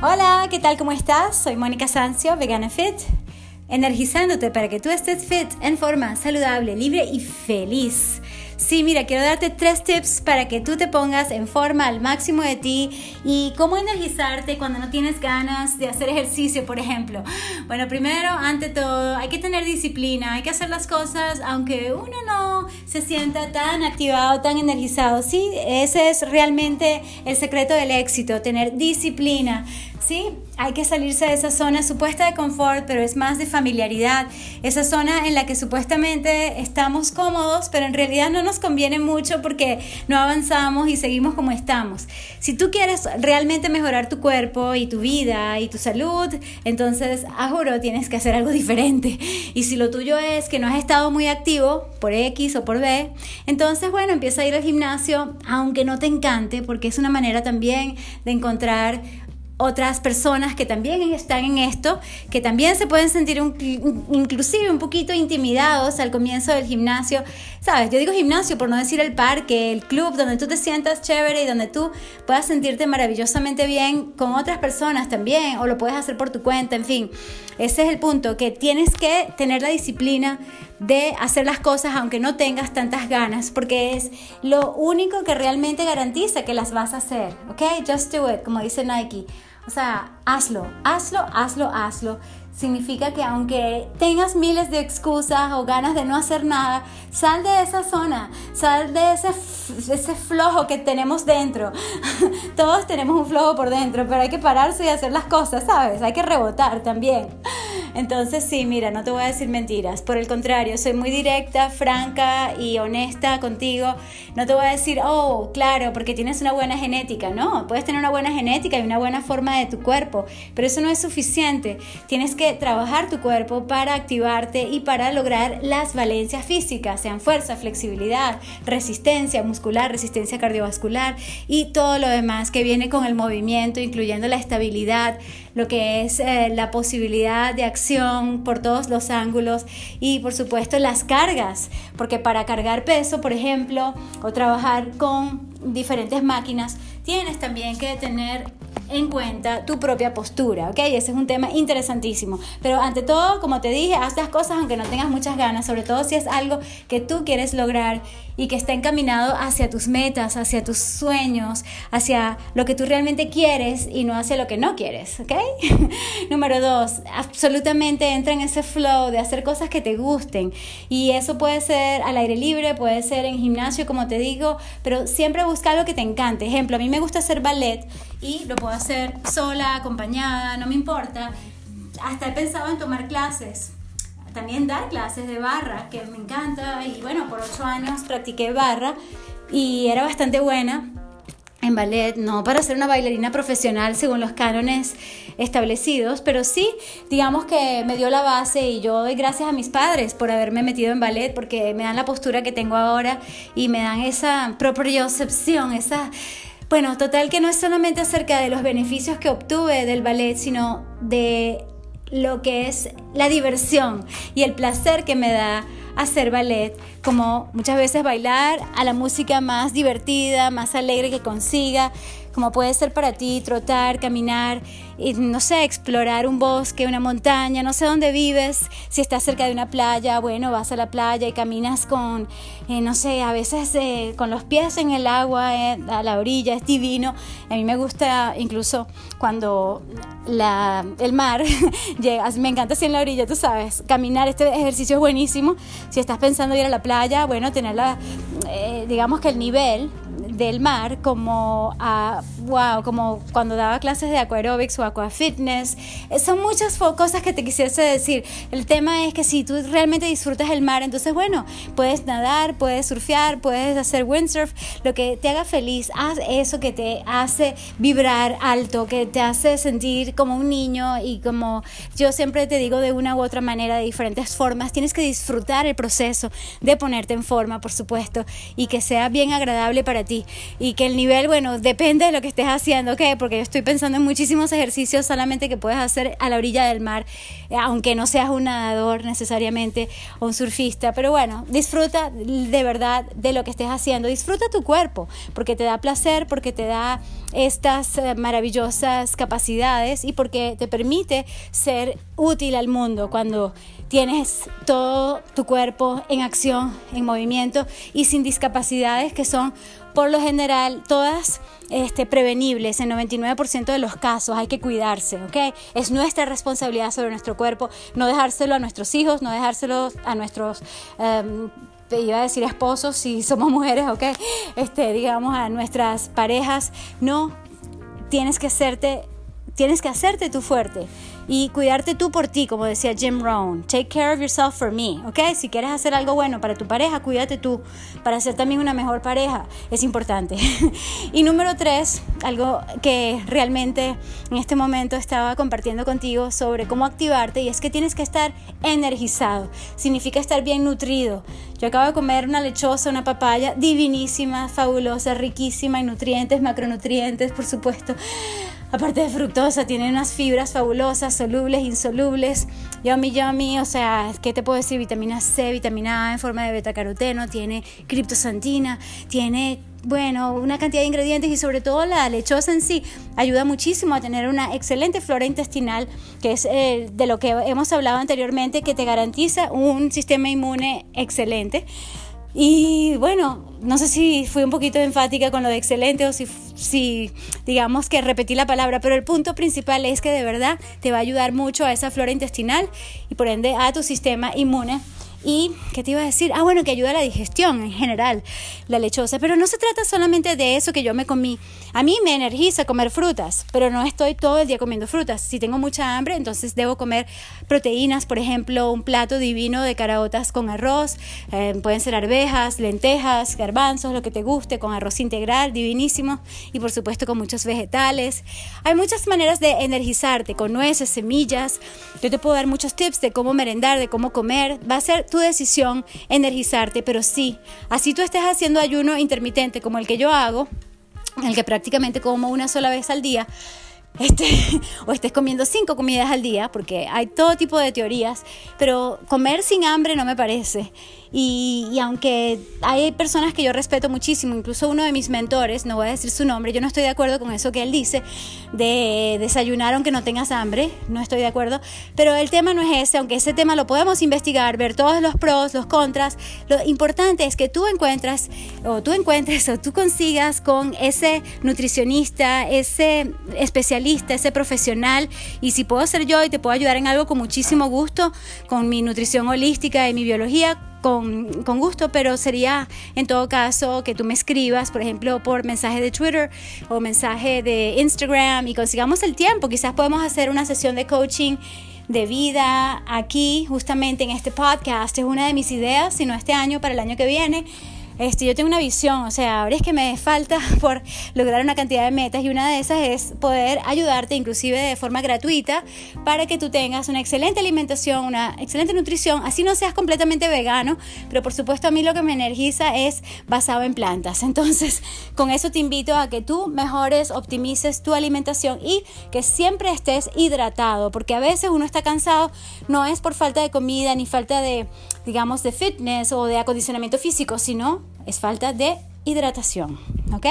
Hola, ¿qué tal? ¿Cómo estás? Soy Mónica Sancio, Vegana Fit, energizándote para que tú estés fit, en forma, saludable, libre y feliz. Sí, mira, quiero darte tres tips para que tú te pongas en forma al máximo de ti y cómo energizarte cuando no tienes ganas de hacer ejercicio, por ejemplo. Bueno, primero, ante todo, hay que tener disciplina, hay que hacer las cosas aunque uno no se sienta tan activado, tan energizado. Sí, ese es realmente el secreto del éxito, tener disciplina. ¿Sí? Hay que salirse de esa zona supuesta de confort, pero es más de familiaridad. Esa zona en la que supuestamente estamos cómodos, pero en realidad no nos conviene mucho porque no avanzamos y seguimos como estamos. Si tú quieres realmente mejorar tu cuerpo y tu vida y tu salud, entonces, juro, tienes que hacer algo diferente. Y si lo tuyo es que no has estado muy activo por X o por B, entonces, bueno, empieza a ir al gimnasio, aunque no te encante, porque es una manera también de encontrar otras personas que también están en esto, que también se pueden sentir inclusive un poquito intimidados al comienzo del gimnasio. Sabes, yo digo gimnasio por no decir el parque, el club, donde tú te sientas chévere y donde tú puedas sentirte maravillosamente bien con otras personas también, o lo puedes hacer por tu cuenta, en fin. Ese es el punto, que tienes que tener la disciplina de hacer las cosas aunque no tengas tantas ganas, porque es lo único que realmente garantiza que las vas a hacer, ¿ok? Just do it, como dice Nike. O sea, hazlo, hazlo, hazlo, hazlo. Significa que aunque tengas miles de excusas o ganas de no hacer nada, sal de esa zona, sal de ese, ese flojo que tenemos dentro. Todos tenemos un flojo por dentro, pero hay que pararse y hacer las cosas, ¿sabes? Hay que rebotar también. Entonces sí, mira, no te voy a decir mentiras. Por el contrario, soy muy directa, franca y honesta contigo. No te voy a decir, oh, claro, porque tienes una buena genética. No, puedes tener una buena genética y una buena forma de tu cuerpo, pero eso no es suficiente. Tienes que trabajar tu cuerpo para activarte y para lograr las valencias físicas, sean fuerza, flexibilidad, resistencia muscular, resistencia cardiovascular y todo lo demás que viene con el movimiento, incluyendo la estabilidad, lo que es eh, la posibilidad de acción por todos los ángulos y por supuesto las cargas, porque para cargar peso, por ejemplo, o trabajar con diferentes máquinas, tienes también que tener en cuenta tu propia postura, ¿ok? Ese es un tema interesantísimo. Pero ante todo, como te dije, haz las cosas aunque no tengas muchas ganas, sobre todo si es algo que tú quieres lograr y que está encaminado hacia tus metas, hacia tus sueños, hacia lo que tú realmente quieres y no hacia lo que no quieres, ¿ok? Número dos, absolutamente entra en ese flow de hacer cosas que te gusten y eso puede ser al aire libre, puede ser en gimnasio, como te digo, pero siempre busca algo que te encante. Ejemplo, a mí me gusta hacer ballet y lo puedo hacer sola, acompañada, no me importa. Hasta he pensado en tomar clases también dar clases de barra, que me encanta. Y bueno, por ocho años practiqué barra y era bastante buena en ballet, no para ser una bailarina profesional según los cánones establecidos, pero sí, digamos que me dio la base y yo doy gracias a mis padres por haberme metido en ballet porque me dan la postura que tengo ahora y me dan esa propriocepción, esa... Bueno, total que no es solamente acerca de los beneficios que obtuve del ballet, sino de lo que es la diversión y el placer que me da hacer ballet, como muchas veces bailar a la música más divertida, más alegre que consiga, como puede ser para ti trotar, caminar, no sé, explorar un bosque, una montaña, no sé dónde vives, si estás cerca de una playa, bueno, vas a la playa y caminas con, eh, no sé, a veces eh, con los pies en el agua, eh, a la orilla, es divino. A mí me gusta incluso cuando el mar llega, me encanta así en la orilla, tú sabes, caminar, este ejercicio es buenísimo. Si estás pensando ir a la playa, bueno, tener la, digamos que el nivel del mar como wow, como cuando daba clases de aquarobics o aquafitness. Eh, son muchas cosas que te quisiese decir. El tema es que si tú realmente disfrutas el mar, entonces bueno, puedes nadar, puedes surfear, puedes hacer windsurf, lo que te haga feliz, haz eso que te hace vibrar alto, que te hace sentir como un niño y como yo siempre te digo de una u otra manera, de diferentes formas, tienes que disfrutar el proceso de ponerte en forma, por supuesto, y que sea bien agradable para ti. y que el nivel, bueno, depende de lo que estés haciendo, ¿ok? Porque yo estoy pensando en muchísimos ejercicios solamente que puedes hacer a la orilla del mar, eh, aunque no seas un nadador necesariamente o un surfista, pero bueno, disfruta de verdad de lo que estés haciendo, disfruta tu cuerpo, porque te da placer, porque te da estas eh, maravillosas capacidades y porque te permite ser útil al mundo cuando tienes todo tu cuerpo en acción, en movimiento y sin discapacidades que son por lo general todas este, prevenibles en 99% de los casos. Hay que cuidarse, ¿ok? Es nuestra responsabilidad sobre nuestro cuerpo, no dejárselo a nuestros hijos, no dejárselo a nuestros... Um, iba a decir esposos si somos mujeres, ¿ok? Este, digamos a nuestras parejas, no, tienes que hacerte, tienes que hacerte tú fuerte y cuidarte tú por ti, como decía Jim Rohn. Take care of yourself for me, ¿ok? Si quieres hacer algo bueno para tu pareja, cuídate tú. Para ser también una mejor pareja es importante. y número tres, algo que realmente en este momento estaba compartiendo contigo sobre cómo activarte y es que tienes que estar energizado. Significa estar bien nutrido. Yo acabo de comer una lechosa, una papaya divinísima, fabulosa, riquísima en nutrientes, macronutrientes, por supuesto. Aparte de fructosa, tiene unas fibras fabulosas, solubles, insolubles. Yummy, yummy, o sea, ¿qué te puedo decir? Vitamina C, vitamina A en forma de betacaroteno, tiene criptosantina, tiene bueno, una cantidad de ingredientes y sobre todo la lechosa en sí ayuda muchísimo a tener una excelente flora intestinal, que es eh, de lo que hemos hablado anteriormente, que te garantiza un sistema inmune excelente. Y bueno, no sé si fui un poquito enfática con lo de excelente o si, si digamos que repetí la palabra, pero el punto principal es que de verdad te va a ayudar mucho a esa flora intestinal y por ende a tu sistema inmune y, ¿qué te iba a decir? Ah, bueno, que ayuda a la digestión en general, la lechosa. Pero no se trata solamente de eso que yo me comí. A mí me energiza comer frutas, pero no estoy todo el día comiendo frutas. Si tengo mucha hambre, entonces debo comer proteínas, por ejemplo, un plato divino de caraotas con arroz. Eh, pueden ser arvejas, lentejas, garbanzos, lo que te guste, con arroz integral, divinísimo. Y por supuesto con muchos vegetales. Hay muchas maneras de energizarte, con nueces, semillas. Yo te puedo dar muchos tips de cómo merendar, de cómo comer. Va a ser tu decisión energizarte, pero sí, así tú estés haciendo ayuno intermitente como el que yo hago, el que prácticamente como una sola vez al día, este, o estés comiendo cinco comidas al día, porque hay todo tipo de teorías, pero comer sin hambre no me parece. Y, aunque hay personas que yo respeto muchísimo, incluso uno de mis mentores, no voy a decir su nombre, yo no estoy de acuerdo con eso que él dice, de desayunar aunque no tengas hambre, no estoy de acuerdo, pero el tema no es ese, aunque ese tema lo podemos investigar, ver todos los pros, los contras, lo importante es que tú encuentras, o tú encuentres, o tú consigas con ese nutricionista, ese especialista, ese profesional, y si puedo ser yo y te puedo ayudar en algo con muchísimo gusto, con mi nutrición holística y mi biología, con, con, gusto, pero sería en todo caso que tú me escribas, por ejemplo, por mensaje de Twitter o mensaje de Instagram y consigamos el tiempo. Quizás podemos hacer una sesión de coaching de vida aquí, justamente en este podcast. Es una de mis ideas, si no este año, para el año que viene este, yo tengo una visión, o sea, ahora es que me falta por lograr una cantidad de metas y una de esas es poder ayudarte inclusive de forma gratuita para que tú tengas una excelente alimentación, una excelente nutrición, así no seas completamente vegano, pero por supuesto a mí lo que me energiza es basado en plantas. Entonces, con eso te invito a que tú mejores, optimices tu alimentación y que siempre estés hidratado, porque a veces uno está cansado, no es por falta de comida ni falta de, digamos, de fitness o de acondicionamiento físico, sino es falta de hidratación, ¿ok?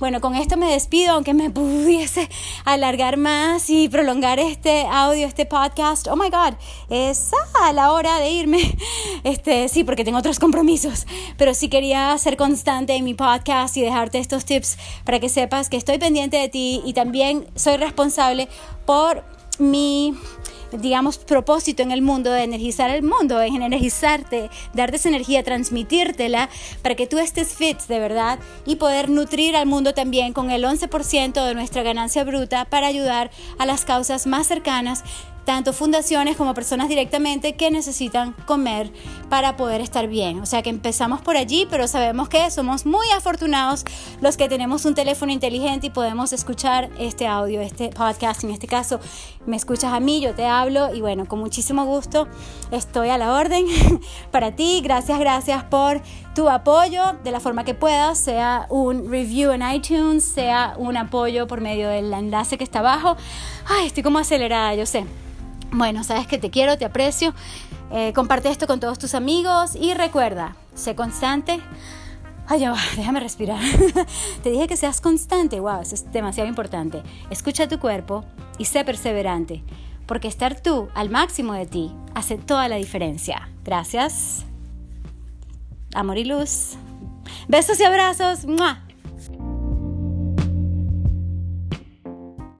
Bueno, con esto me despido, aunque me pudiese alargar más y prolongar este audio, este podcast. Oh my God, es a la hora de irme. Este, sí, porque tengo otros compromisos, pero sí quería ser constante en mi podcast y dejarte estos tips para que sepas que estoy pendiente de ti y también soy responsable por mi digamos, propósito en el mundo de energizar el mundo, en energizarte, darte esa energía, transmitírtela para que tú estés fit de verdad y poder nutrir al mundo también con el 11% de nuestra ganancia bruta para ayudar a las causas más cercanas tanto fundaciones como personas directamente que necesitan comer para poder estar bien. O sea que empezamos por allí, pero sabemos que somos muy afortunados los que tenemos un teléfono inteligente y podemos escuchar este audio, este podcast. En este caso, me escuchas a mí, yo te hablo y bueno, con muchísimo gusto estoy a la orden para ti. Gracias, gracias por tu apoyo de la forma que puedas, sea un review en iTunes, sea un apoyo por medio del enlace que está abajo. Ay, estoy como acelerada, yo sé. Bueno, sabes que te quiero, te aprecio. Eh, comparte esto con todos tus amigos y recuerda, sé constante. Ay, ya déjame respirar. te dije que seas constante, wow, eso es demasiado importante. Escucha tu cuerpo y sé perseverante, porque estar tú al máximo de ti hace toda la diferencia. Gracias. Amor y luz. Besos y abrazos. ¡Mua!